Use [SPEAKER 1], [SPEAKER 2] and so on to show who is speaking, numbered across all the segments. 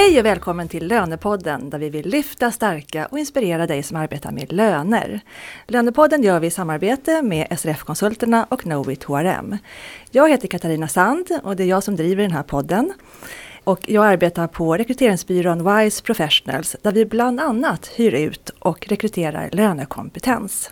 [SPEAKER 1] Hej och välkommen till Lönepodden där vi vill lyfta, stärka och inspirera dig som arbetar med löner. Lönepodden gör vi i samarbete med SRF-konsulterna och Knowit HRM. Jag heter Katarina Sand och det är jag som driver den här podden. Och jag arbetar på rekryteringsbyrån Wise Professionals där vi bland annat hyr ut och rekryterar lönekompetens.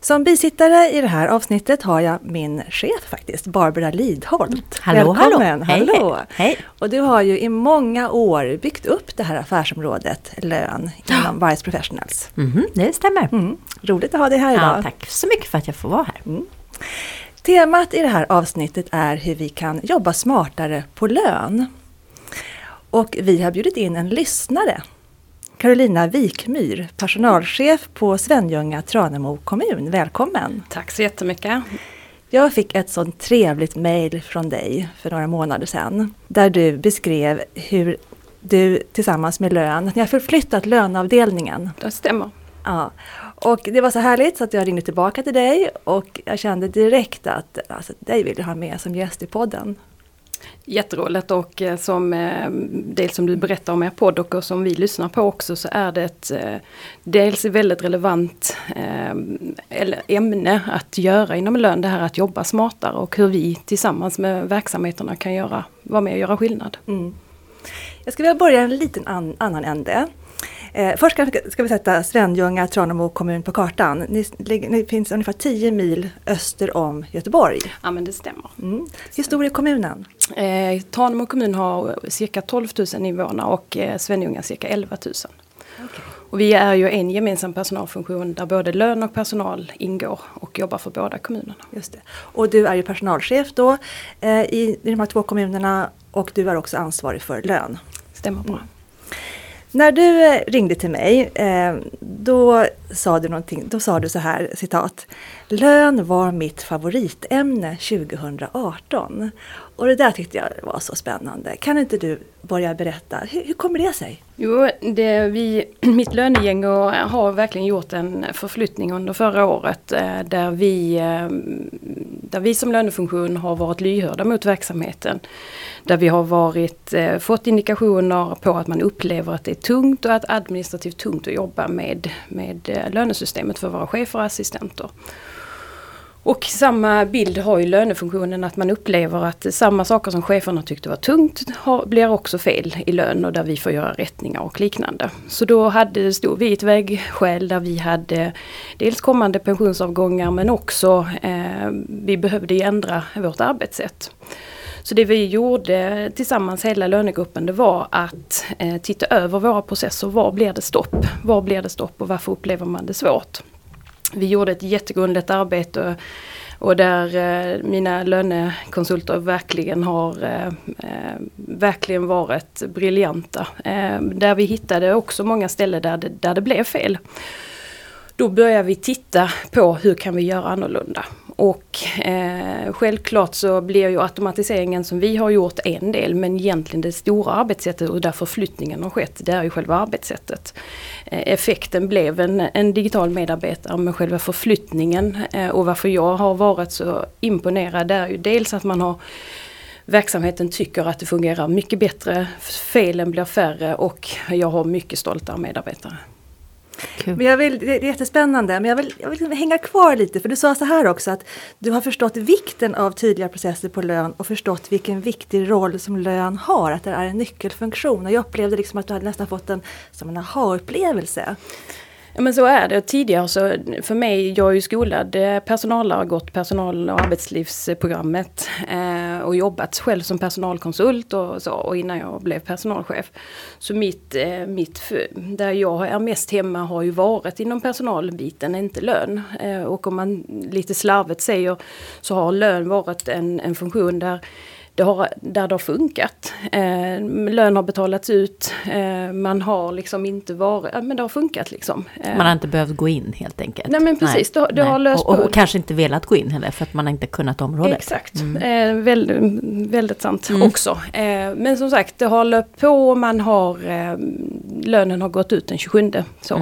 [SPEAKER 1] Som bisittare i det här avsnittet har jag min chef faktiskt, Barbara Lidholt.
[SPEAKER 2] Hallå,
[SPEAKER 1] Välkommen!
[SPEAKER 2] hallå!
[SPEAKER 1] hallå.
[SPEAKER 2] Hej, hej.
[SPEAKER 1] Och du har ju i många år byggt upp det här affärsområdet lön inom Wise Professionals.
[SPEAKER 2] Mhm, det stämmer.
[SPEAKER 1] Mm. Roligt att ha dig här idag.
[SPEAKER 2] Ja, tack så mycket för att jag får vara här.
[SPEAKER 1] Temat i det här avsnittet är hur vi kan jobba smartare på lön. Och vi har bjudit in en lyssnare. Carolina Wikmyr, personalchef på Svenljunga Tranemo kommun. Välkommen!
[SPEAKER 3] Tack så jättemycket.
[SPEAKER 1] Jag fick ett sånt trevligt mejl från dig för några månader sedan. Där du beskrev hur du tillsammans med lön, ni har förflyttat löneavdelningen.
[SPEAKER 3] Det stämmer.
[SPEAKER 1] Ja. Och det var så härligt så att jag ringde tillbaka till dig och jag kände direkt att alltså, dig vill jag ha med som gäst i podden.
[SPEAKER 3] Jätteroligt och eh, som eh, dels som du berättar om er podd och som vi lyssnar på också så är det ett eh, dels ett väldigt relevant ämne att göra inom lön. Det här att jobba smartare och hur vi tillsammans med verksamheterna kan göra, vara med och göra skillnad.
[SPEAKER 1] Mm. Jag skulle vilja börja i en liten an, annan ände. Eh, först ska, ska vi sätta Svenljunga, Tranemo kommun på kartan. Ni, ni finns ungefär 10 mil öster om Göteborg.
[SPEAKER 3] Ja men det stämmer.
[SPEAKER 1] Mm. Hur stor är kommunen?
[SPEAKER 3] Eh, Tranemo kommun har cirka 12 000 invånare och eh, Svenljunga cirka 11 000. Och vi är ju en gemensam personalfunktion där både lön och personal ingår och jobbar för båda kommunerna.
[SPEAKER 1] Just det. Och du är ju personalchef då eh, i, i de här två kommunerna och du är också ansvarig för lön.
[SPEAKER 3] Stämmer bra.
[SPEAKER 1] När du eh, ringde till mig, eh, då sa du någonting, då sa du så här, citat. Lön var mitt favoritämne 2018. Och det där tyckte jag var så spännande. Kan inte du börja berätta, hur, hur kommer det sig?
[SPEAKER 3] Jo, det, vi, mitt lönegäng har verkligen gjort en förflyttning under förra året eh, där vi, eh, där vi som lönefunktion har varit lyhörda mot verksamheten. Där vi har varit, eh, fått indikationer på att man upplever att det är tungt och att administrativt tungt att jobba med, med lönesystemet för våra chefer och assistenter. Och samma bild har ju lönefunktionen att man upplever att samma saker som cheferna tyckte var tungt har, blir också fel i lön och där vi får göra rättningar och liknande. Så då hade, stod vi i ett vägskäl där vi hade dels kommande pensionsavgångar men också eh, vi behövde ändra vårt arbetssätt. Så det vi gjorde tillsammans hela lönegruppen det var att eh, titta över våra processer. Var blir det stopp? Var blir det stopp och varför upplever man det svårt? Vi gjorde ett jättegrundligt arbete och där eh, mina lönekonsulter verkligen har eh, eh, verkligen varit briljanta. Eh, där vi hittade också många ställen där det, där det blev fel. Då börjar vi titta på hur kan vi göra annorlunda. Och eh, självklart så blir ju automatiseringen som vi har gjort en del men egentligen det stora arbetssättet och där förflyttningen har skett det är ju själva arbetssättet. Eh, effekten blev en, en digital medarbetare men själva förflyttningen eh, och varför jag har varit så imponerad det är ju dels att man har Verksamheten tycker att det fungerar mycket bättre, felen blir färre och jag har mycket stolta medarbetare.
[SPEAKER 2] Cool.
[SPEAKER 1] Men jag vill, det är jättespännande, men jag vill, jag vill liksom hänga kvar lite, för du sa så här också att du har förstått vikten av tydliga processer på lön och förstått vilken viktig roll som lön har, att det är en nyckelfunktion. Och jag upplevde liksom att du hade nästan fått en, som en aha-upplevelse.
[SPEAKER 3] Ja men så är det. Tidigare så, för mig, jag är ju skolad eh, personallärare, gått personal och arbetslivsprogrammet eh, och jobbat själv som personalkonsult och så och innan jag blev personalchef. Så mitt, eh, mitt, där jag är mest hemma har ju varit inom personalbiten, inte lön. Eh, och om man lite slarvigt säger så har lön varit en, en funktion där det har, där det har funkat. Eh, lön har betalats ut, eh, man har liksom inte varit, men det har funkat liksom. Eh,
[SPEAKER 2] Man har inte behövt gå in helt enkelt.
[SPEAKER 3] Nej, men precis, det har- det har löst
[SPEAKER 2] och, och, och kanske inte velat gå in heller för att man inte kunnat området.
[SPEAKER 3] Exakt, eh, väldigt, väldigt sant också. Eh, men som sagt, det har löpt på, man har, eh, lönen har gått ut den 27. Så.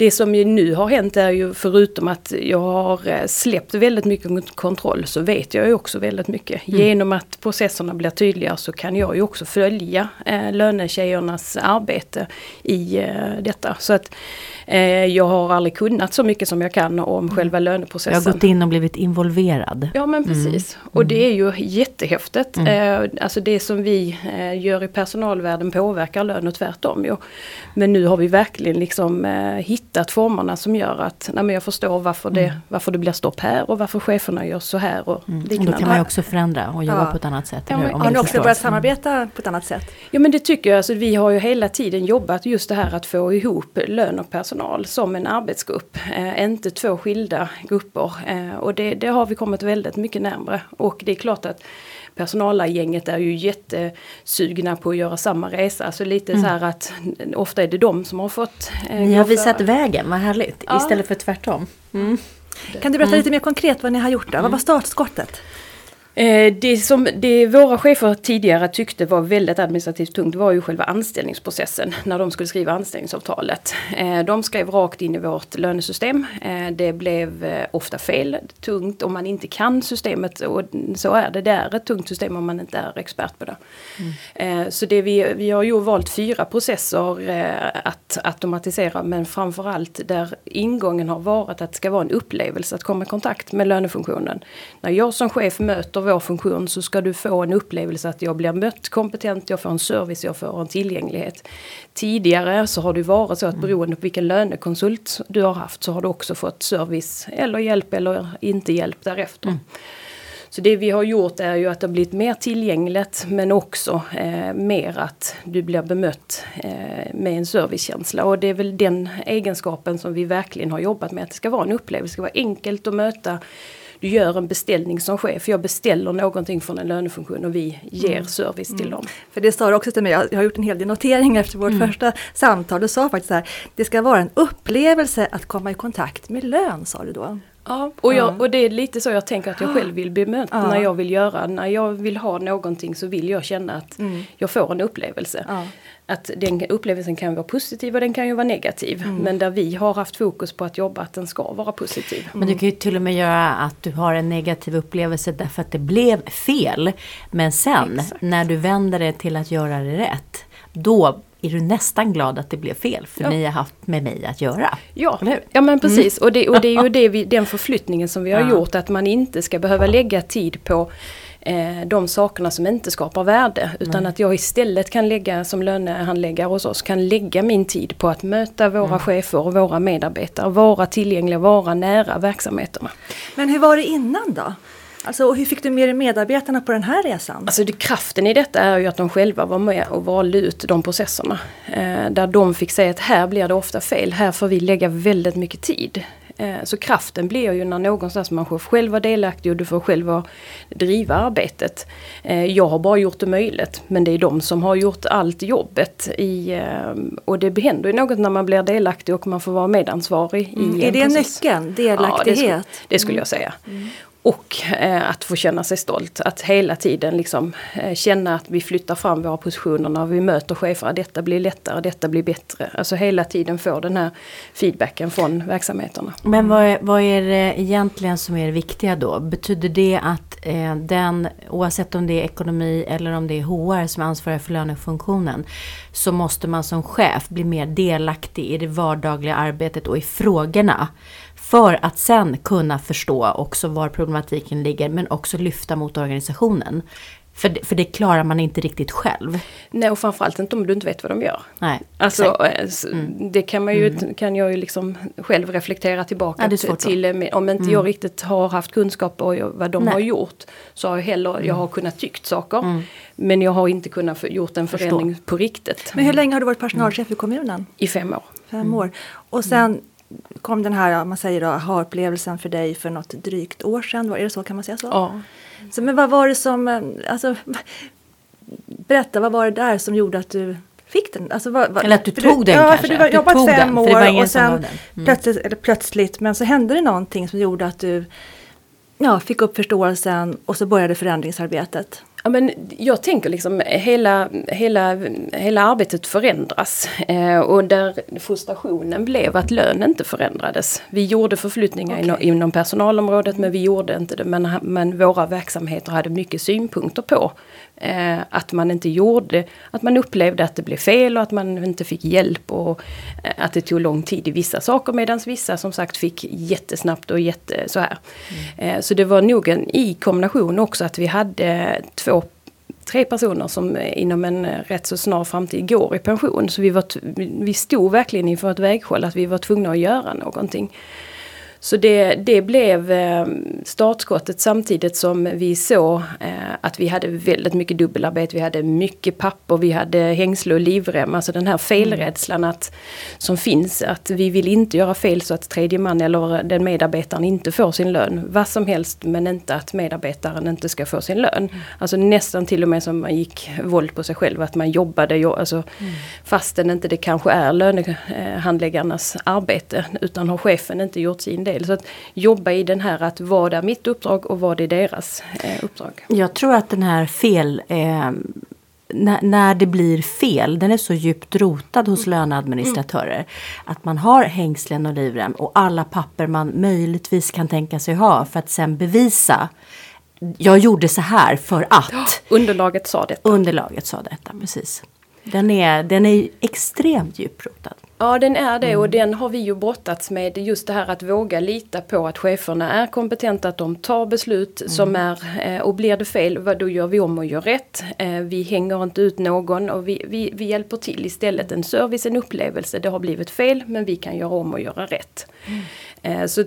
[SPEAKER 3] Det som ju nu har hänt är ju förutom att jag har eh, släppt väldigt mycket kontroll så vet jag ju också väldigt mycket. Mm. Genom att processerna blir tydligare så kan jag ju också följa eh, lönetjejernas arbete i eh, detta. Så att Eh, jag har aldrig kunnat så mycket som jag kan om mm. själva löneprocessen.
[SPEAKER 2] Jag har gått in och blivit involverad.
[SPEAKER 3] Ja men mm. precis. Mm. Och det är ju jättehäftigt. Mm. Eh, alltså det som vi eh, gör i personalvärlden påverkar lön och tvärtom. Jo. Men nu har vi verkligen liksom hittat formerna som gör att nej, jag förstår varför det, mm. varför det blir stopp här och varför cheferna gör så här. Och,
[SPEAKER 2] mm. och då kan man ju också förändra och jobba ja. på ett annat sätt.
[SPEAKER 1] Ja, men, har ni också börjat samarbeta på ett annat sätt?
[SPEAKER 3] Ja men det tycker jag. Alltså, vi har ju hela tiden jobbat just det här att få ihop lön och personal som en arbetsgrupp, eh, inte två skilda grupper. Eh, och det, det, har vi kommit väldigt mycket närmre. Och det är klart att personalgänget är ju jättesugna på att göra samma resa. Så lite mm. så här att ofta är det de som har fått...
[SPEAKER 2] Eh, Ni har visat för... vägen, vad härligt. Ja. Istället för tvärtom. Mm.
[SPEAKER 1] Kan du berätta mm. lite mer konkret vad ni har gjort där? Vad var startskottet?
[SPEAKER 3] Eh, det som det våra chefer tidigare tyckte var väldigt administrativt tungt var ju själva anställningsprocessen när de skulle skriva anställningsavtalet. Eh, de skrev rakt in i vårt lönesystem. Eh, det blev ofta fel, tungt om man inte kan systemet och så är det. Det är ett tungt system om man inte är expert på det. Mm. Så det vi, vi har ju valt fyra processer att automatisera men framförallt där ingången har varit att det ska vara en upplevelse att komma i kontakt med lönefunktionen. När jag som chef möter vår funktion så ska du få en upplevelse att jag blir mött kompetent, jag får en service, jag får en tillgänglighet. Tidigare så har det varit så att mm. beroende på vilken lönekonsult du har haft så har du också fått service eller hjälp eller inte hjälp därefter. Mm. Så det vi har gjort är ju att det har blivit mer tillgängligt men också eh, mer att du blir bemött eh, med en servicekänsla. Och det är väl den egenskapen som vi verkligen har jobbat med. Att det ska vara en upplevelse, det ska vara enkelt att möta du gör en beställning som chef. Jag beställer någonting från en lönefunktion och vi ger mm. service till mm. dem.
[SPEAKER 1] För det sa du också till mig, jag har gjort en hel del noteringar efter vårt mm. första samtal. Du sa faktiskt så här, det ska vara en upplevelse att komma i kontakt med lön, sa du då.
[SPEAKER 3] Ja, och, jag, och det är lite så jag tänker att jag själv vill bemöta ja. när jag vill göra. När jag vill ha någonting så vill jag känna att mm. jag får en upplevelse. Ja. Att den upplevelsen kan vara positiv och den kan ju vara negativ. Mm. Men där vi har haft fokus på att jobba att den ska vara positiv.
[SPEAKER 2] Men du kan ju till och med göra att du har en negativ upplevelse därför att det blev fel. Men sen Exakt. när du vänder det till att göra det rätt. Då är du nästan glad att det blev fel för ja. ni har haft med mig att göra.
[SPEAKER 3] Ja, ja men precis. Mm. Och, det, och det är ju det vi, den förflyttningen som vi har ja. gjort att man inte ska behöva lägga tid på eh, de sakerna som inte skapar värde. Utan Nej. att jag istället kan lägga som lönehandläggare hos oss, kan lägga min tid på att möta våra mm. chefer och våra medarbetare, vara tillgängliga, vara nära verksamheterna.
[SPEAKER 1] Men hur var det innan då? Alltså, och hur fick du med dig medarbetarna på den här resan?
[SPEAKER 3] Alltså det, kraften i detta är ju att de själva var med och valde ut de processerna. Eh, där de fick säga att här blir det ofta fel, här får vi lägga väldigt mycket tid. Eh, så kraften blir ju när någonstans man själv vara delaktig och du får själv driva arbetet. Eh, jag har bara gjort det möjligt men det är de som har gjort allt jobbet. I, eh, och det händer ju något när man blir delaktig och man får vara medansvarig. Mm.
[SPEAKER 1] I är det process. nyckeln? Delaktighet? Ja, det,
[SPEAKER 3] skulle, det skulle jag säga. Mm. Och eh, att få känna sig stolt. Att hela tiden liksom, eh, känna att vi flyttar fram våra positioner när vi möter chefer. Detta blir lättare, detta blir bättre. Alltså hela tiden få den här feedbacken från verksamheterna.
[SPEAKER 2] Men vad är, vad är det egentligen som är det viktiga då? Betyder det att eh, den, oavsett om det är ekonomi eller om det är HR som ansvarar för lönefunktionen, så måste man som chef bli mer delaktig i det vardagliga arbetet och i frågorna. För att sen kunna förstå också var problematiken ligger men också lyfta mot organisationen. För det, för det klarar man inte riktigt själv.
[SPEAKER 3] Nej och framförallt inte om du inte vet vad de gör.
[SPEAKER 2] Nej,
[SPEAKER 3] alltså eh, mm. det kan man ju, mm. kan jag ju liksom själv reflektera tillbaka ja, till. Eh, om inte mm. jag riktigt har haft kunskap om vad de Nej. har gjort. Så har jag heller, jag har mm. kunnat tyckt saker. Mm. Men jag har inte kunnat gjort en förändring Förstå. på riktigt.
[SPEAKER 1] Men hur länge har du varit personalchef i kommunen?
[SPEAKER 3] I fem år.
[SPEAKER 1] Fem år. Och sen kom den här, man säger då, aha-upplevelsen för dig för något drygt år sedan. Är det så, kan man säga så?
[SPEAKER 3] Ja.
[SPEAKER 1] så men vad var det som, eh, alltså, berätta, vad var det där som gjorde att du fick den? Alltså, vad,
[SPEAKER 2] vad, eller att du tog den
[SPEAKER 1] ja,
[SPEAKER 2] kanske?
[SPEAKER 1] Ja, för du har jobbat fem den, år och sen mm. plötsligt, eller plötsligt, men så hände det någonting som gjorde att du ja, fick upp förståelsen och så började förändringsarbetet.
[SPEAKER 3] Ja, men jag tänker liksom hela, hela, hela arbetet förändras. Eh, och där frustrationen blev att lönen inte förändrades. Vi gjorde förflyttningar okay. inom, inom personalområdet men vi gjorde inte det. Men, men våra verksamheter hade mycket synpunkter på eh, att man inte gjorde, att man upplevde att det blev fel och att man inte fick hjälp och eh, att det tog lång tid i vissa saker medan vissa som sagt fick jättesnabbt och jätte så här. Mm. Eh, så det var nog en i kombination också att vi hade två tre personer som eh, inom en eh, rätt så snar framtid går i pension. Så vi, var vi stod verkligen inför ett vägskäl att vi var tvungna att göra någonting. Så det, det blev eh, startskottet samtidigt som vi såg eh, att vi hade väldigt mycket dubbelarbete. Vi hade mycket papper, vi hade hängsle och livrem. Alltså den här felrädslan att, som finns. Att vi vill inte göra fel så att tredje man eller den medarbetaren inte får sin lön. Vad som helst men inte att medarbetaren inte ska få sin lön. Mm. Alltså nästan till och med som man gick våld på sig själv. Att man jobbade alltså, mm. fastän inte det kanske är lönehandläggarnas arbete. Utan har chefen inte gjort sin del del. Så att jobba i den här att vad är mitt uppdrag och vad är deras eh, uppdrag.
[SPEAKER 2] Jag tror att den här fel eh, när, när, det blir fel, den är så djupt rotad hos mm. löneadministratörer. Mm. Att man har hängslen och livrem och alla papper man möjligtvis kan tänka sig ha för att sen bevisa jag gjorde så här för att.
[SPEAKER 3] Underlaget sa detta.
[SPEAKER 2] Underlaget sa detta, precis. Den är, den är extremt djuprotad.
[SPEAKER 3] Ja den är det och mm. den har vi ju brottats med just det här att våga lita på att cheferna är kompetenta, att de tar beslut mm. som är eh, och blir det fel, då gör vi om och gör rätt. Eh, vi hänger inte ut någon och vi, vi, vi hjälper till istället. En service, en upplevelse, det har blivit fel men vi kan göra om och göra rätt. Eh, så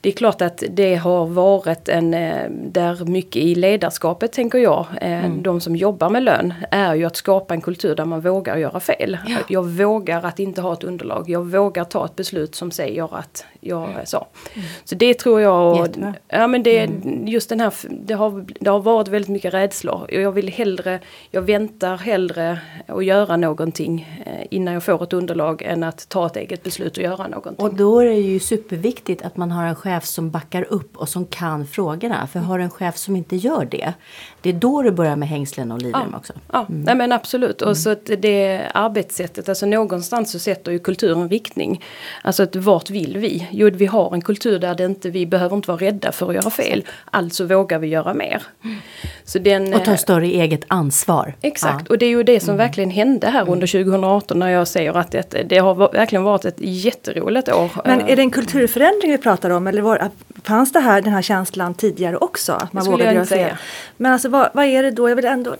[SPEAKER 3] det är klart att det har varit en, eh, där mycket i ledarskapet tänker jag, eh, mm. de som jobbar med lön, är ju att skapa en kultur där man vågar göra fel. Ja. Jag vågar att inte ha ett underlag, jag vågar ta ett beslut som säger att jag så. Mm. Så det tror jag, ja men det, mm. just den här, det har, det har varit väldigt mycket rädslor. Jag vill hellre, jag väntar hellre att göra någonting innan jag får ett underlag än att ta ett eget beslut och göra någonting.
[SPEAKER 2] Och då är det ju superviktigt att man har en chef chef som backar upp och som kan frågorna. För har du en chef som inte gör det, det är då du börjar med hängslen och livrem
[SPEAKER 3] ja,
[SPEAKER 2] också.
[SPEAKER 3] Ja, mm. nej men absolut. Och mm. så att det arbetssättet, alltså någonstans så sätter ju kulturen riktning. Alltså att vart vill vi? Jo, vi har en kultur där det inte, vi behöver inte vara rädda för att göra fel. Alltså vågar vi göra mer. Mm.
[SPEAKER 2] Så den, och ta större eget ansvar.
[SPEAKER 3] Exakt, ja. och det är ju det som mm. verkligen hände här under 2018 när jag säger att det, det har verkligen varit ett jätteroligt år.
[SPEAKER 1] Men är det en kulturförändring vi pratar om eller var, fanns det här, den här känslan tidigare också? Att man vågade göra fel? Men alltså vad, vad, är det då? Jag vill ändå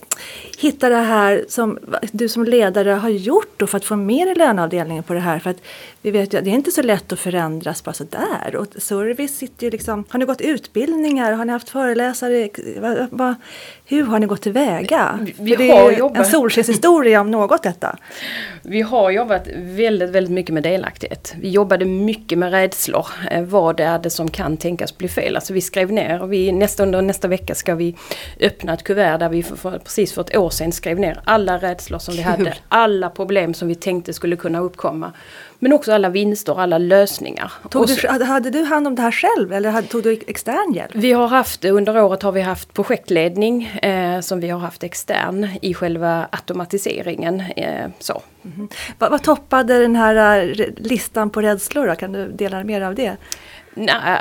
[SPEAKER 1] hitta det här som du som ledare har gjort då för att få mer i löneavdelningen på det här. För att vi vet ju det är inte så lätt att förändras bara sådär. Och service sitter ju liksom, har ni gått utbildningar? Har ni haft föreläsare? Va, va, hur har ni gått tillväga? Vi, vi det är jobbat. en solskenshistoria om något detta.
[SPEAKER 3] Vi har jobbat väldigt, väldigt mycket med delaktighet. Vi jobbade mycket med rädslor. Eh, vad är det som kan tänkas bli fel? Alltså vi skrev ner vi, nästa, under nästa vecka ska vi öppna ett kuvert där vi för, för, precis för ett år sedan skrev ner alla rädslor som vi hade. Alla problem som vi tänkte skulle kunna uppkomma. Men också alla vinster, alla lösningar.
[SPEAKER 1] Tog du, hade du hand om det här själv eller tog du extern hjälp?
[SPEAKER 3] Vi har haft, under året har vi haft projektledning eh, som vi har haft extern i själva automatiseringen. Eh, så. Mm
[SPEAKER 1] -hmm. vad, vad toppade den här eh, listan på rädslor då? Kan du dela mer av det?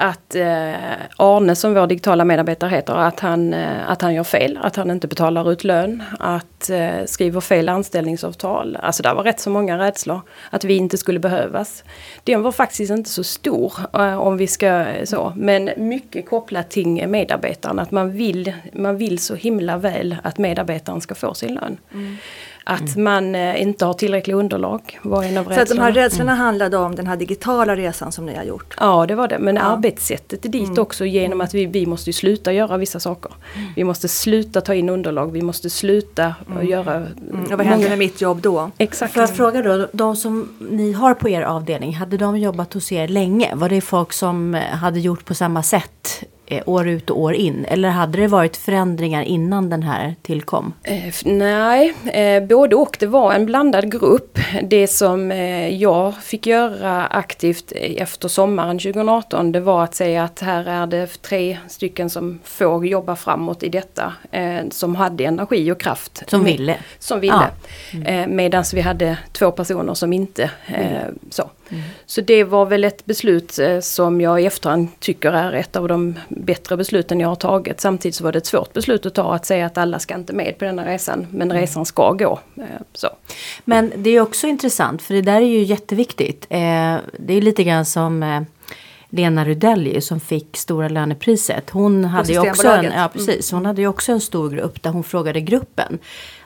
[SPEAKER 3] Att eh, Arne som vår digitala medarbetare heter, att han, eh, att han gör fel, att han inte betalar ut lön, att eh, skriver fel anställningsavtal. Alltså det var rätt så många rädslor. Att vi inte skulle behövas. Den var faktiskt inte så stor eh, om vi ska eh, så. Men mycket kopplat till medarbetaren. Att man vill, man vill så himla väl att medarbetaren ska få sin lön. Mm. Att mm. man eh, inte har tillräckligt underlag var en av rädslorna.
[SPEAKER 1] Så att de här rädslorna mm. handlade om den här digitala resan som ni har gjort?
[SPEAKER 3] Ja det var det, men ja. arbetssättet är dit mm. också genom att vi, vi måste sluta göra vissa saker. Mm. Vi måste sluta ta in underlag, vi måste sluta mm. göra...
[SPEAKER 1] Mm. Och vad händer med mitt jobb då?
[SPEAKER 2] Exakt. Får jag fråga då, de som ni har på er avdelning, hade de jobbat hos er länge? Var det folk som hade gjort på samma sätt eh, år ut och år in? Eller hade det varit förändringar innan den här tillkom?
[SPEAKER 3] Eh, nej, eh, både och. Det var en blandad grupp. Det som eh, jag fick göra aktivt efter sommaren 2018 det var att säga att här är det tre stycken som får jobba framåt i detta. Eh, som hade energi och kraft.
[SPEAKER 2] Som ville?
[SPEAKER 3] Som ville. Ja. Mm. Medan vi hade två personer som inte mm. så. Mm. Så det var väl ett beslut eh, som jag i efterhand tycker är ett av de bättre besluten jag har tagit. Samtidigt så var det ett svårt beslut att ta att säga att alla ska inte med på denna resan men mm. resan ska gå. Eh, så.
[SPEAKER 2] Men det är också intressant för det där är ju jätteviktigt. Eh, det är lite grann som Lena Rudelli som fick Stora lönepriset. Hon hade, ju också en, ja, precis, hon mm. hade också en stor grupp där hon frågade gruppen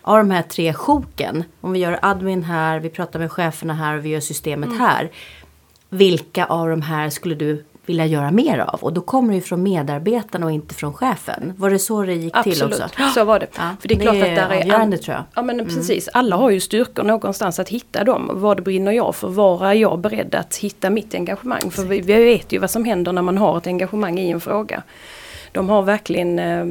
[SPEAKER 2] av de här tre sjoken, om vi gör admin här, vi pratar med cheferna här och vi gör systemet mm. här. Vilka av de här skulle du vilja göra mer av? Och då kommer det ju från medarbetarna och inte från chefen. Var det så det gick
[SPEAKER 3] Absolut,
[SPEAKER 2] till också?
[SPEAKER 3] Absolut, så var det.
[SPEAKER 2] Ja, För det är klart det att där är avgörande tror jag.
[SPEAKER 3] Ja men mm. precis, alla har ju styrkor någonstans att hitta dem. Vad brinner jag för? Var är jag beredd att hitta mitt engagemang? För vi, vi vet ju vad som händer när man har ett engagemang i en fråga de har verkligen... Eh,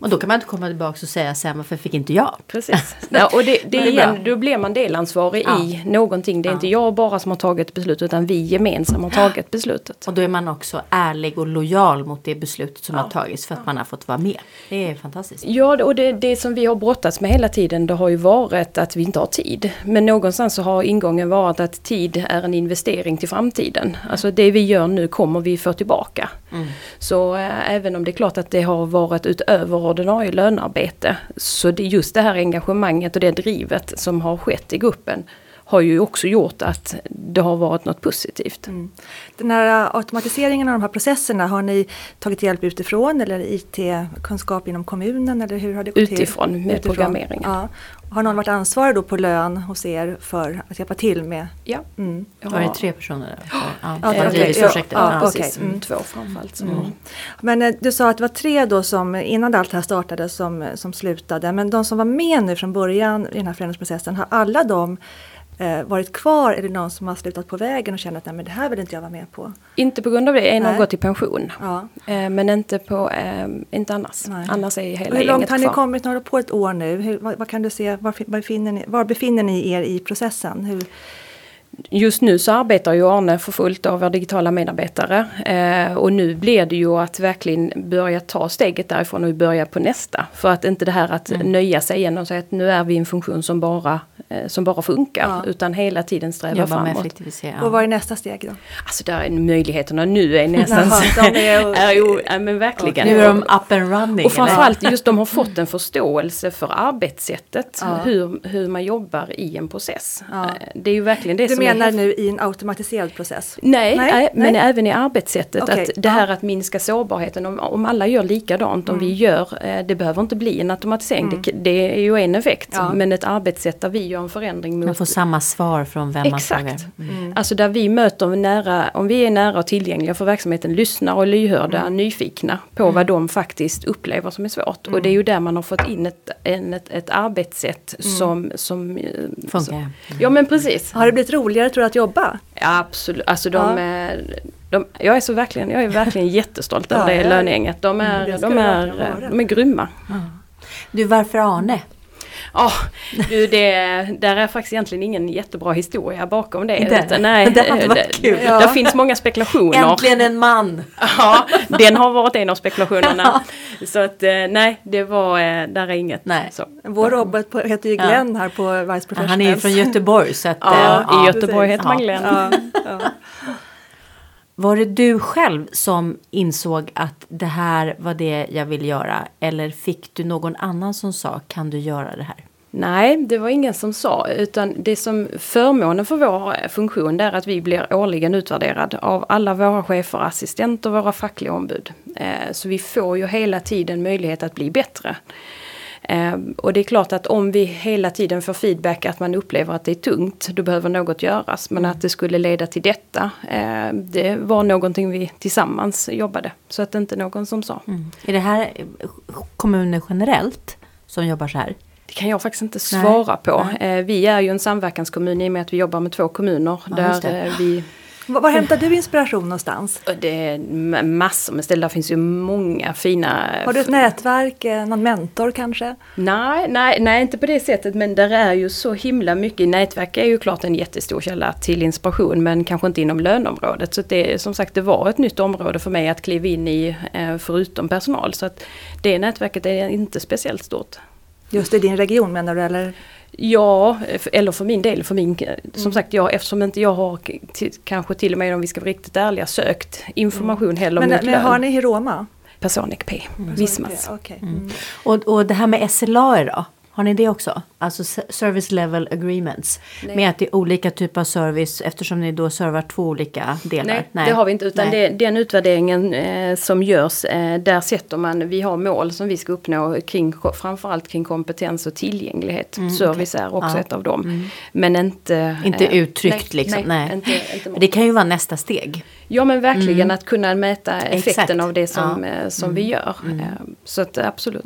[SPEAKER 2] och då kan man inte komma tillbaka och säga sen varför fick inte jag?
[SPEAKER 3] Precis. ja, och det, det, det igen, då blir man delansvarig ja. i någonting. Det är ja. inte jag bara som har tagit beslutet utan vi gemensamt har tagit beslutet.
[SPEAKER 2] Och då är man också ärlig och lojal mot det beslutet som ja. har tagits för att man har fått vara med. Det är fantastiskt.
[SPEAKER 3] Ja, och det, det som vi har brottats med hela tiden det har ju varit att vi inte har tid. Men någonstans så har ingången varit att tid är en investering till framtiden. Alltså det vi gör nu kommer vi få tillbaka. Mm. Så äh, även om det är klart att det har varit utöver ordinarie lönearbete. Så det just det här engagemanget och det drivet som har skett i gruppen har ju också gjort att det har varit något positivt. Mm.
[SPEAKER 1] Den här automatiseringen av de här processerna, har ni tagit hjälp utifrån eller IT-kunskap inom kommunen? Eller hur har det gått
[SPEAKER 3] utifrån till? med utifrån. programmeringen. Ja.
[SPEAKER 1] Har någon varit ansvarig då på lön hos er för att hjälpa till med?
[SPEAKER 3] Ja.
[SPEAKER 2] Mm. Var det tre personer? Ja,
[SPEAKER 3] ja, ja, okay. projektet. Ja, ja, okay. mm. Två framförallt. Mm.
[SPEAKER 1] Men eh, du sa att det var tre då som innan allt det här startade som, som slutade. Men de som var med nu från början i den här förändringsprocessen, har alla de eh, varit kvar eller någon som har slutat på vägen och känner att Nej, men det här vill inte jag vara med på?
[SPEAKER 3] Inte på grund av det, en har gått i pension. Ja. Eh, men inte, på, eh, inte annars. Nej. Annars är hela och
[SPEAKER 1] Hur långt har ni kommit? Ni på ett år nu. Hur, vad, vad, kan du se, var, befinner ni, var befinner ni er i processen? Hur,
[SPEAKER 3] Just nu så arbetar ju Arne för fullt av våra digitala medarbetare. Eh, och nu blir det ju att verkligen börja ta steget därifrån och börja på nästa. För att inte det här att mm. nöja sig igen och säga att nu är vi en funktion som bara, som bara funkar. Ja. Utan hela tiden sträva Jobba framåt. Med
[SPEAKER 1] effektivisera. Och vad är nästa steg då?
[SPEAKER 3] Alltså där är möjligheterna nu är nästan... Är, är ju, ja, men verkligen.
[SPEAKER 2] Nu är de up and running.
[SPEAKER 3] Och framförallt just de har fått en förståelse för arbetssättet. Ja. Hur, hur man jobbar i en process. Ja. Eh, det är ju verkligen det
[SPEAKER 1] du som menar nu i en automatiserad process?
[SPEAKER 3] Nej, nej, nej. men även i arbetssättet. Okay. Att det här att minska sårbarheten, om, om alla gör likadant, om mm. vi gör, eh, det behöver inte bli en automatisering, mm. det, det, är ju en effekt. Ja. Men ett arbetssätt där vi gör en förändring
[SPEAKER 2] mot... Man får samma svar från vem
[SPEAKER 3] Exakt. man frågar. Mm. mm. Alltså där vi möter nära, om vi är nära och tillgängliga för verksamheten, lyssnar och lyhörda, mm. nyfikna på mm. vad de faktiskt upplever som är svårt. Och det är ju där man har fått in ett, en, ett, ett arbetssätt som, som...
[SPEAKER 2] Eh, Funkar. Som,
[SPEAKER 3] ja men precis.
[SPEAKER 1] Har det blivit roligare tror du att jobba?
[SPEAKER 3] Ja, absolut. Alltså de ja. är, de, jag är så verkligen, jag är verkligen jättestolt över ja, det lönegänget. De är, mm, de är, de är grymma. Ja.
[SPEAKER 2] Du, varför Arne?
[SPEAKER 3] Ja, oh, du det, där är faktiskt egentligen ingen jättebra historia bakom det.
[SPEAKER 2] Inte? Utan, nej, det hade varit kul.
[SPEAKER 3] Ja. Det finns många spekulationer.
[SPEAKER 2] Äntligen en man!
[SPEAKER 3] Ja, den har varit en av spekulationerna. Så att eh, nej, det var, eh, där är inget. Nej. Så.
[SPEAKER 1] Vår robot heter ju Glenn ja. här på Vice Professionals.
[SPEAKER 2] Han är ju från Göteborg. Så att,
[SPEAKER 3] ja, eh, i Göteborg precis. heter man Glenn.
[SPEAKER 2] Var det du själv som insåg att det här var det jag vill göra? Eller fick du någon annan som sa, kan du göra det här?
[SPEAKER 3] Nej, det var ingen som sa, utan det som förmånen för vår eh, funktion är att vi blir årligen utvärderad av alla våra chefer, assistenter, våra fackliga ombud. Eh, så vi får ju hela tiden möjlighet att bli bättre. Ehm, och det är klart att om vi hela tiden får feedback att man upplever att det är tungt, då behöver något göras. Men att det skulle leda till detta, ehm, det var någonting vi tillsammans jobbade. Så att det inte någon som sa. Mm.
[SPEAKER 2] Är det här kommuner generellt som jobbar så här?
[SPEAKER 3] Det kan jag faktiskt inte svara Nej. på. Nej. Ehm, vi är ju en samverkanskommun i och med att vi jobbar med två kommuner. Ja, där vi
[SPEAKER 1] Var, hämtar du inspiration någonstans?
[SPEAKER 3] Det är massor med ställen, där finns ju många fina...
[SPEAKER 1] Har du ett nätverk, eh, någon mentor kanske?
[SPEAKER 3] Nej, nej, nej inte på det sättet men där är ju så himla mycket. Nätverk är ju klart en jättestor källa till inspiration men kanske inte inom löneområdet. Så det, som sagt det var ett nytt område för mig att kliva in i eh, förutom personal. Så att det nätverket är inte speciellt stort.
[SPEAKER 1] Just i din region menar du eller?
[SPEAKER 3] Ja, eller för min del, för min, som mm. sagt jag, eftersom inte jag har kanske till och med om vi ska vara riktigt ärliga sökt information mm. heller
[SPEAKER 1] men, mot men lön. har ni i Roma?
[SPEAKER 3] Personic P, mm. Vismas.
[SPEAKER 1] Okay. Mm.
[SPEAKER 2] Och, och det här med SLA då? Har ni det också? Alltså service level agreements. Nej. Med att det är olika typer av service eftersom ni då servar två olika delar.
[SPEAKER 3] Nej, Nej. det har vi inte. Utan det, den utvärderingen eh, som görs, eh, där sätter man, vi har mål som vi ska uppnå kring, framförallt kring kompetens och tillgänglighet. Mm, Service okay. är också ja. ett av dem. Mm. Men inte...
[SPEAKER 2] Inte eh, uttryckt nej, liksom. Nej, Inte, inte det kan ju vara nästa steg.
[SPEAKER 3] Ja men verkligen mm. att kunna mäta effekten Exakt. av det som, ja. Eh, som vi mm. gör. Mm. Eh, så att absolut.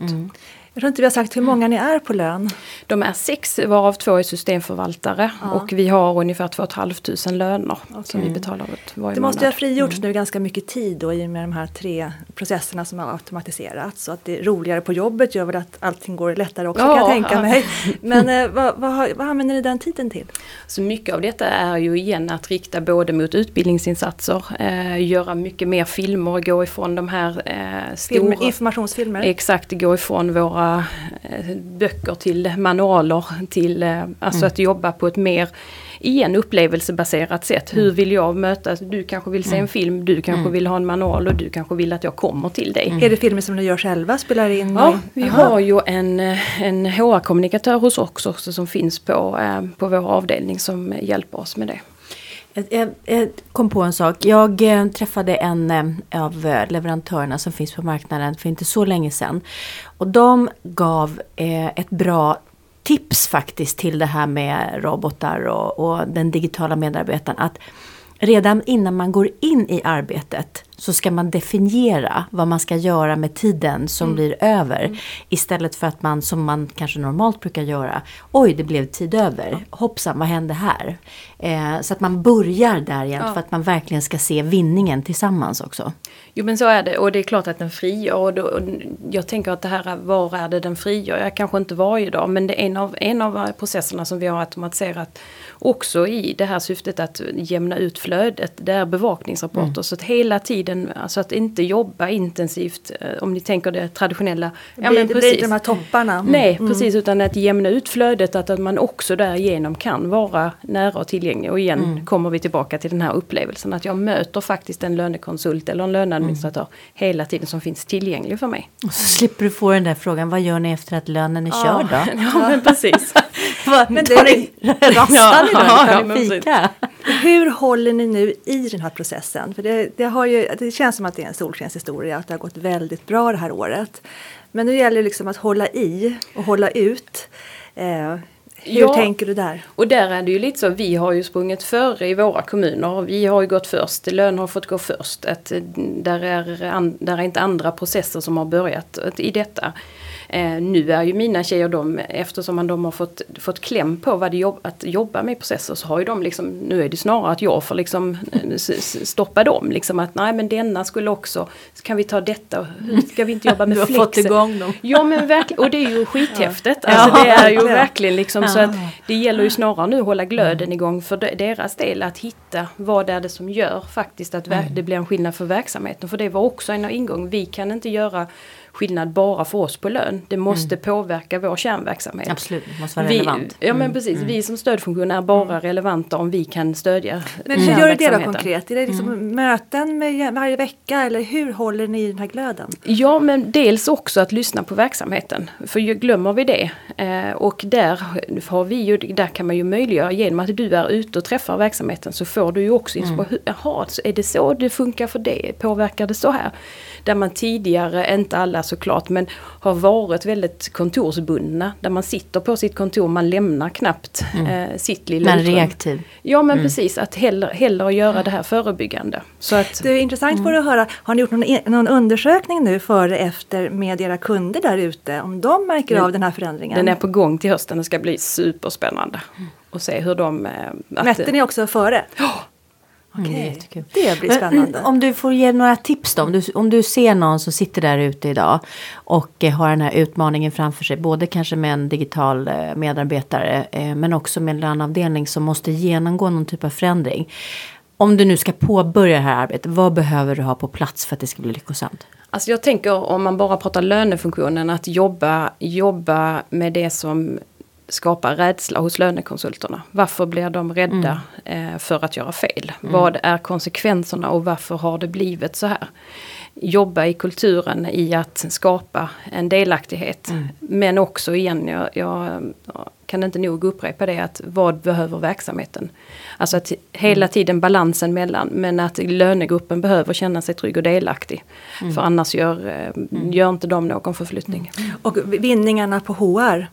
[SPEAKER 1] Jag tror inte vi har sagt hur många ni är på lön.
[SPEAKER 3] De är sex varav två är systemförvaltare ja. och vi har ungefär 2 500 löner okay. som vi betalar ut varje
[SPEAKER 1] Det måste
[SPEAKER 3] månad.
[SPEAKER 1] ha frigjorts mm. nu ganska mycket tid då i och med de här tre processerna som har automatiserats. Så att det är roligare på jobbet gör väl att allting går lättare också ja, kan jag tänka mig. Men eh, vad, vad, vad använder ni den tiden till?
[SPEAKER 3] Så mycket av detta är ju igen att rikta både mot utbildningsinsatser, eh, göra mycket mer filmer, gå ifrån de här eh, stora...
[SPEAKER 1] Film, informationsfilmer?
[SPEAKER 3] Exakt, gå ifrån våra Eh, böcker till manualer till eh, alltså mm. att jobba på ett mer igen upplevelsebaserat sätt. Hur mm. vill jag möta, Du kanske vill se en mm. film, du kanske mm. vill ha en manual och du kanske vill att jag kommer till dig.
[SPEAKER 1] Mm. Är det filmer som ni gör själva, spelar in?
[SPEAKER 3] Ja, vi Aha. har ju en, en HR-kommunikatör hos oss också som finns på, på vår avdelning som hjälper oss med det.
[SPEAKER 2] Jag, jag, kom på en sak. Jag eh, träffade en eh, av eh, leverantörerna som finns på marknaden för inte så länge sedan. Och de gav ett bra tips faktiskt till det här med robotar och, och den digitala medarbetaren. Att redan innan man går in i arbetet så ska man definiera vad man ska göra med tiden som mm. blir över. Mm. Istället för att man, som man kanske normalt brukar göra, oj det blev tid över, ja. hoppsan vad hände här? Eh, så att man börjar där igen ja. för att man verkligen ska se vinningen tillsammans också.
[SPEAKER 3] Jo men så är det och det är klart att den frigör. Och, då, och jag tänker att det här, var är det den frigör? Jag kanske inte varje dag men det är en av, en av processerna som vi har automatiserat också i det här syftet att jämna ut flödet. Det är bevakningsrapporter mm. så att hela tiden, alltså att inte jobba intensivt eh, om ni tänker det traditionella.
[SPEAKER 1] Det ja, men det precis. blir de här topparna.
[SPEAKER 3] Mm. Nej mm. precis utan att jämna ut flödet att, att man också därigenom kan vara nära och tillgänglig. Och igen mm. kommer vi tillbaka till den här upplevelsen att jag möter faktiskt en lönekonsult eller en löneadministratör mm. hela tiden som finns tillgänglig för mig.
[SPEAKER 2] Och så slipper du få den där frågan, vad gör ni efter att lönen är ja. körd då?
[SPEAKER 3] ja men precis.
[SPEAKER 2] men det är rastar ja, ja, fika.
[SPEAKER 1] Hur håller ni nu i den här processen? För det, det, har ju, det känns som att det är en solskenshistoria, att det har gått väldigt bra det här året. Men nu gäller det liksom att hålla i och hålla ut. Eh, hur ja, tänker du där?
[SPEAKER 3] Och där är det ju lite så, vi har ju sprungit före i våra kommuner. Vi har ju gått först, lön har fått gå först. Att där, är, där är inte andra processer som har börjat i detta. Eh, nu är ju mina tjejer de, eftersom de har fått, fått kläm på vad det jobb, att jobba med processer så har ju de liksom, nu är det snarare att jag får liksom eh, stoppa dem. Liksom att nej men denna skulle också, kan vi ta detta, ska vi inte jobba med
[SPEAKER 2] flexer? Du har fått igång dem.
[SPEAKER 3] Ja men verkligen, och det är ju skithäftigt. Alltså, det är ju verkligen liksom så att det gäller ju snarare nu att hålla glöden igång för deras del att hitta vad är det som gör faktiskt att mm. det blir en skillnad för verksamheten. För det var också en ingång, vi kan inte göra skillnad bara för oss på lön. Det måste mm. påverka vår kärnverksamhet.
[SPEAKER 2] Absolut, det måste vara vi, relevant.
[SPEAKER 3] Ja men mm. precis, mm. vi som stödfunktion är bara mm. relevanta om vi kan stödja
[SPEAKER 1] Men hur gör du det då konkret? Är det liksom mm. möten med varje vecka eller hur håller ni i den här glöden?
[SPEAKER 3] Ja men dels också att lyssna på verksamheten. För glömmer vi det eh, och där har vi ju, där kan man ju möjliggöra genom att du är ute och träffar verksamheten så får du ju också inspiration. Mm. Jaha, är det så det funkar för det? Påverkar det så här? Där man tidigare, inte alla såklart, men har varit väldigt kontorsbundna. Där man sitter på sitt kontor, man lämnar knappt mm. eh, sitt lilla
[SPEAKER 2] Men reaktiv.
[SPEAKER 3] Ja men mm. precis, att hellre, hellre göra det här förebyggande. Så att,
[SPEAKER 1] det är intressant mm. för att höra, har ni gjort någon, någon undersökning nu före efter med era kunder där ute? Om de märker den, av den här förändringen?
[SPEAKER 3] Den är på gång till hösten, det ska bli superspännande. Mm. Och se hur de... Eh,
[SPEAKER 1] Mätte ni också före?
[SPEAKER 3] Ja,
[SPEAKER 1] Okej,
[SPEAKER 2] det är jättekul.
[SPEAKER 1] det blir
[SPEAKER 2] Men,
[SPEAKER 1] spännande.
[SPEAKER 2] mm, om du får ge några tips då. Om du, om du ser någon som sitter där ute idag och eh, har den här utmaningen framför sig. Både kanske med en digital eh, medarbetare eh, men också med en löneavdelning som måste genomgå någon typ av förändring. Om du nu ska påbörja det här arbetet, vad behöver du ha på plats för att det ska bli lyckosamt?
[SPEAKER 3] Alltså jag tänker om man bara pratar lönefunktionen att jobba, jobba med det som skapar rädsla hos lönekonsulterna. Varför blir de rädda eh, för att göra fel? Vad är konsekvenserna och varför har det blivit så här? Jobba i kulturen i att skapa en delaktighet. Men också igen, jag, jag kan inte nog upprepa det att vad behöver verksamheten? Alltså att hela tiden balansen mellan, men att lönegruppen behöver känna sig trygg och delaktig. För annars gör, eh, gör inte de någon förflyttning.
[SPEAKER 1] Och vinningarna på HR,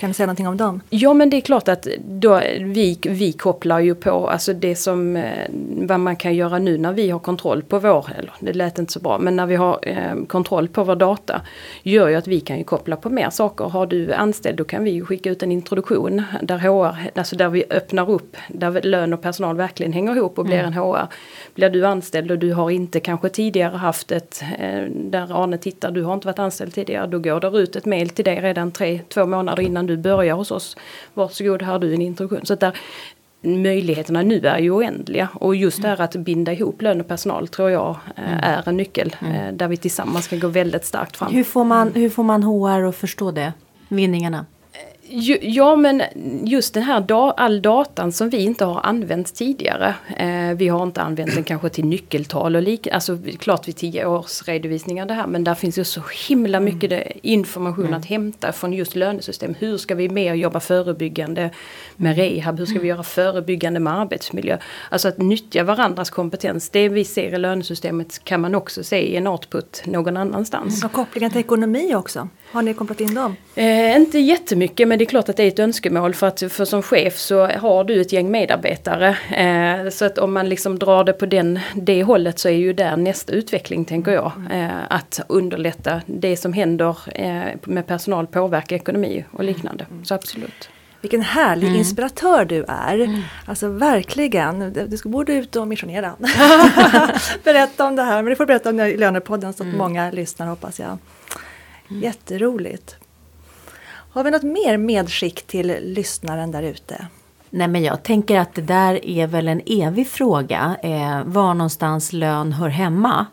[SPEAKER 1] kan du säga någonting om dem?
[SPEAKER 3] Ja men det är klart att då, vi, vi kopplar ju på alltså det som eh, vad man kan göra nu när vi har kontroll på vår, eller det lät inte så bra, men när vi har eh, kontroll på vår data gör ju att vi kan ju koppla på mer saker. Har du anställd då kan vi ju skicka ut en introduktion där HR, alltså där vi öppnar upp, där lön och personal verkligen hänger ihop och blir en HR. Blir du anställd och du har inte kanske tidigare haft ett, eh, där Arne tittar, du har inte varit anställd tidigare, då går det ut ett mail till dig redan tre, två månader innan du börjar hos oss. Varsågod, här har du en introduktion. Så att där, möjligheterna nu är ju oändliga och just det här att binda ihop lön och personal tror jag eh, är en nyckel eh, där vi tillsammans ska gå väldigt starkt fram.
[SPEAKER 2] Hur får man, hur får man HR att förstå det? Vinningarna?
[SPEAKER 3] Ju, ja men just den här da, all datan som vi inte har använt tidigare. Eh, vi har inte använt den kanske till nyckeltal och lik, alltså klart vid tio års redovisningar det här men där finns ju så himla mycket det, information att hämta från just lönesystem. Hur ska vi mer jobba förebyggande med rehab? Hur ska vi göra förebyggande med arbetsmiljö? Alltså att nyttja varandras kompetens. Det vi ser i lönesystemet kan man också se i en output någon annanstans.
[SPEAKER 1] Och kopplingen till ekonomi också, har ni kopplat in dem?
[SPEAKER 3] Eh, inte jättemycket men det är klart att det är ett önskemål för att för som chef så har du ett gäng medarbetare. Eh, så att om man liksom drar det på den, det hållet så är ju där nästa utveckling tänker jag. Eh, att underlätta det som händer eh, med personal påverka ekonomi och liknande. Så absolut.
[SPEAKER 1] Vilken härlig inspiratör du är. Alltså verkligen, du, du borde ut och missionera. berätta om det här, men du får berätta om det i Lönepodden så att många lyssnar hoppas jag. Mm. Jätteroligt. Har vi något mer medskick till lyssnaren där ute?
[SPEAKER 2] Nej men jag tänker att det där är väl en evig fråga. Eh, var någonstans lön hör hemma.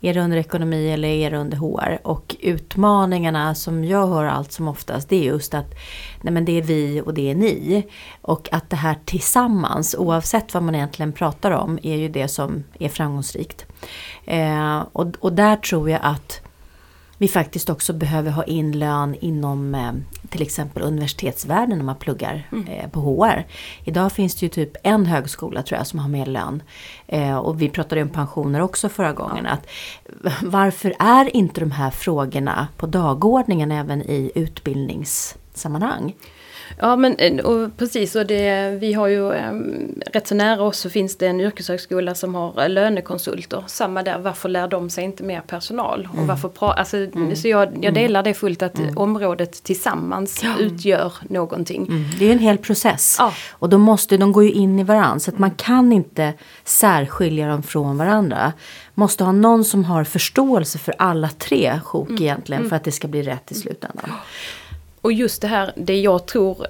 [SPEAKER 2] Är det under ekonomi eller är det under HR? Och utmaningarna som jag hör allt som oftast det är just att nej men det är vi och det är ni. Och att det här tillsammans, oavsett vad man egentligen pratar om, är ju det som är framgångsrikt. Eh, och, och där tror jag att vi faktiskt också behöver ha in lön inom eh, till exempel universitetsvärlden när man pluggar eh, på HR. Idag finns det ju typ en högskola tror jag som har mer lön. Eh, och vi pratade om pensioner också förra gången. Att, varför är inte de här frågorna på dagordningen även i utbildningssammanhang?
[SPEAKER 3] Ja men eh, och precis, och det, vi har ju eh, rätt så nära oss så finns det en yrkeshögskola som har eh, lönekonsulter. Samma där, varför lär de sig inte mer personal? Och varför pra, alltså, Så jag, jag delar det fullt att området tillsammans utgör någonting.
[SPEAKER 2] Mm. Det är en hel process.
[SPEAKER 3] Ja.
[SPEAKER 2] Och de, måste, de går ju in i varandra. Så att man kan inte särskilja dem från varandra. Måste ha någon som har förståelse för alla tre sjok egentligen. För att det ska bli rätt i slutändan.
[SPEAKER 3] Och just det här, det jag tror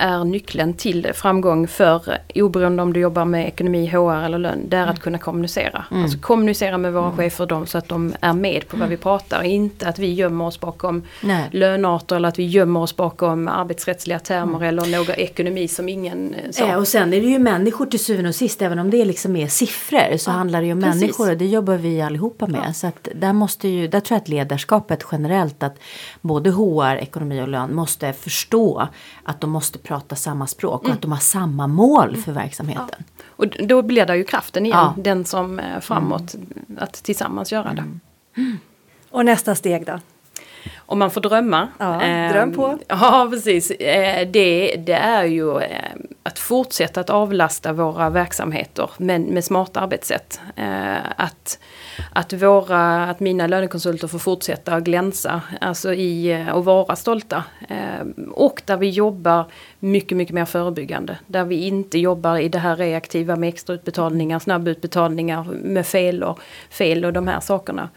[SPEAKER 3] är nyckeln till framgång för oberoende om du jobbar med ekonomi, HR eller lön. Det är att kunna kommunicera. Alltså kommunicera med våra chefer dem så att de är med på vad vi pratar. Inte att vi gömmer oss bakom
[SPEAKER 2] Nej.
[SPEAKER 3] lönearter eller att vi gömmer oss bakom arbetsrättsliga termer eller någon ekonomi som ingen eh, sa.
[SPEAKER 2] Ja, och sen är det ju människor till syvende och sist. Även om det liksom är siffror så handlar det ju om
[SPEAKER 3] precis.
[SPEAKER 2] människor. Och det jobbar vi allihopa med. Så att där, måste ju, där tror jag att ledarskapet generellt. Att både HR, ekonomi och lön måste förstå att de måste prata samma språk. Och att de har samma mål för verksamheten.
[SPEAKER 3] Och d- då blir det ju kraften igen,
[SPEAKER 2] Ja.
[SPEAKER 3] den som eh, framåt, att tillsammans göra det.
[SPEAKER 1] Och nästa steg då?
[SPEAKER 3] Om man får drömma.
[SPEAKER 1] Ja,
[SPEAKER 3] eh,
[SPEAKER 1] dröm på.
[SPEAKER 3] Ja, precis. Eh, det, det är ju... Eh, att fortsätta att avlasta våra verksamheter men med smarta arbetssätt. Eh, att, att, våra, att mina lönekonsulter får fortsätta att glänsa alltså i, eh, och vara stolta. Eh, och där vi jobbar mycket, mycket mer förebyggande. Där vi inte jobbar i det här reaktiva med extrautbetalningar, snabbutbetalningar med fel och, fel och de här sakerna.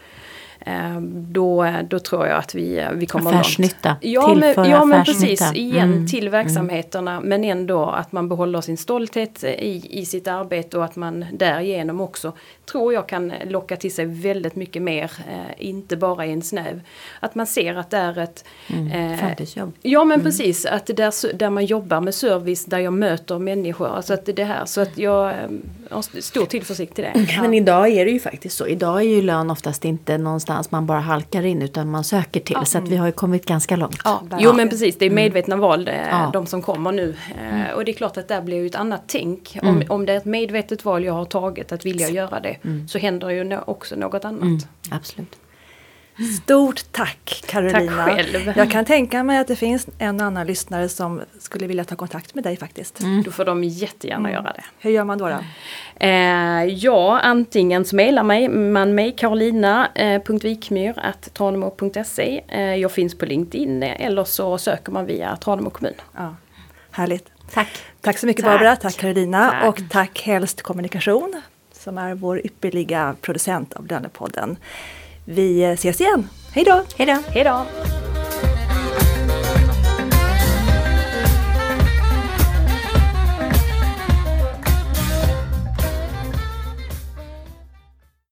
[SPEAKER 3] Eh, då, då tror jag att vi, vi kommer
[SPEAKER 2] affärsnytta.
[SPEAKER 3] långt. Ja, men, ja men precis, igen mm. till verksamheterna mm. men ändå att man behåller sin stolthet i, i sitt arbete och att man därigenom också tror jag kan locka till sig väldigt mycket mer, eh, inte bara i en snäv. Att man ser att det är ett
[SPEAKER 2] mm, eh, framtidsjobb.
[SPEAKER 3] Ja men mm. precis, att där, där man jobbar med service, där jag möter människor. Alltså att det här, så att jag eh, har stor tillförsikt till det.
[SPEAKER 2] Men idag är det ju faktiskt så. Idag är ju lön oftast inte någonstans man bara halkar in utan man söker till. Ja. Så att vi har ju kommit ganska långt.
[SPEAKER 3] Ja, jo men precis, det är mm. medvetna val det, ja. de som kommer nu. Eh, mm. Och det är klart att där blir ju ett annat tänk. Om, mm. om det är ett medvetet val jag har tagit att vilja göra det mm. så händer ju också något annat. Mm,
[SPEAKER 2] absolut.
[SPEAKER 1] Stort tack Carolina.
[SPEAKER 3] Tack själv.
[SPEAKER 1] Jag kan tänka mig att det finns en annan lyssnare som skulle vilja ta kontakt med dig faktiskt.
[SPEAKER 3] Mm. Då får de jättegärna mm. göra det.
[SPEAKER 1] Hur gör man då? då?
[SPEAKER 3] Eh, ja, antingen så mejlar mig, man mig carolina.vikmyr.tranemo.se. Eh, jag finns på LinkedIn eller så söker man via Tranemo kommun.
[SPEAKER 1] Ja, härligt.
[SPEAKER 2] Tack.
[SPEAKER 1] Tack så mycket tack. Barbara, tack Carolina tack. och tack Helst Kommunikation som är vår ypperliga producent av Lönepodden. Vi ses igen. Hej då!
[SPEAKER 2] Hej då!
[SPEAKER 3] Hej då!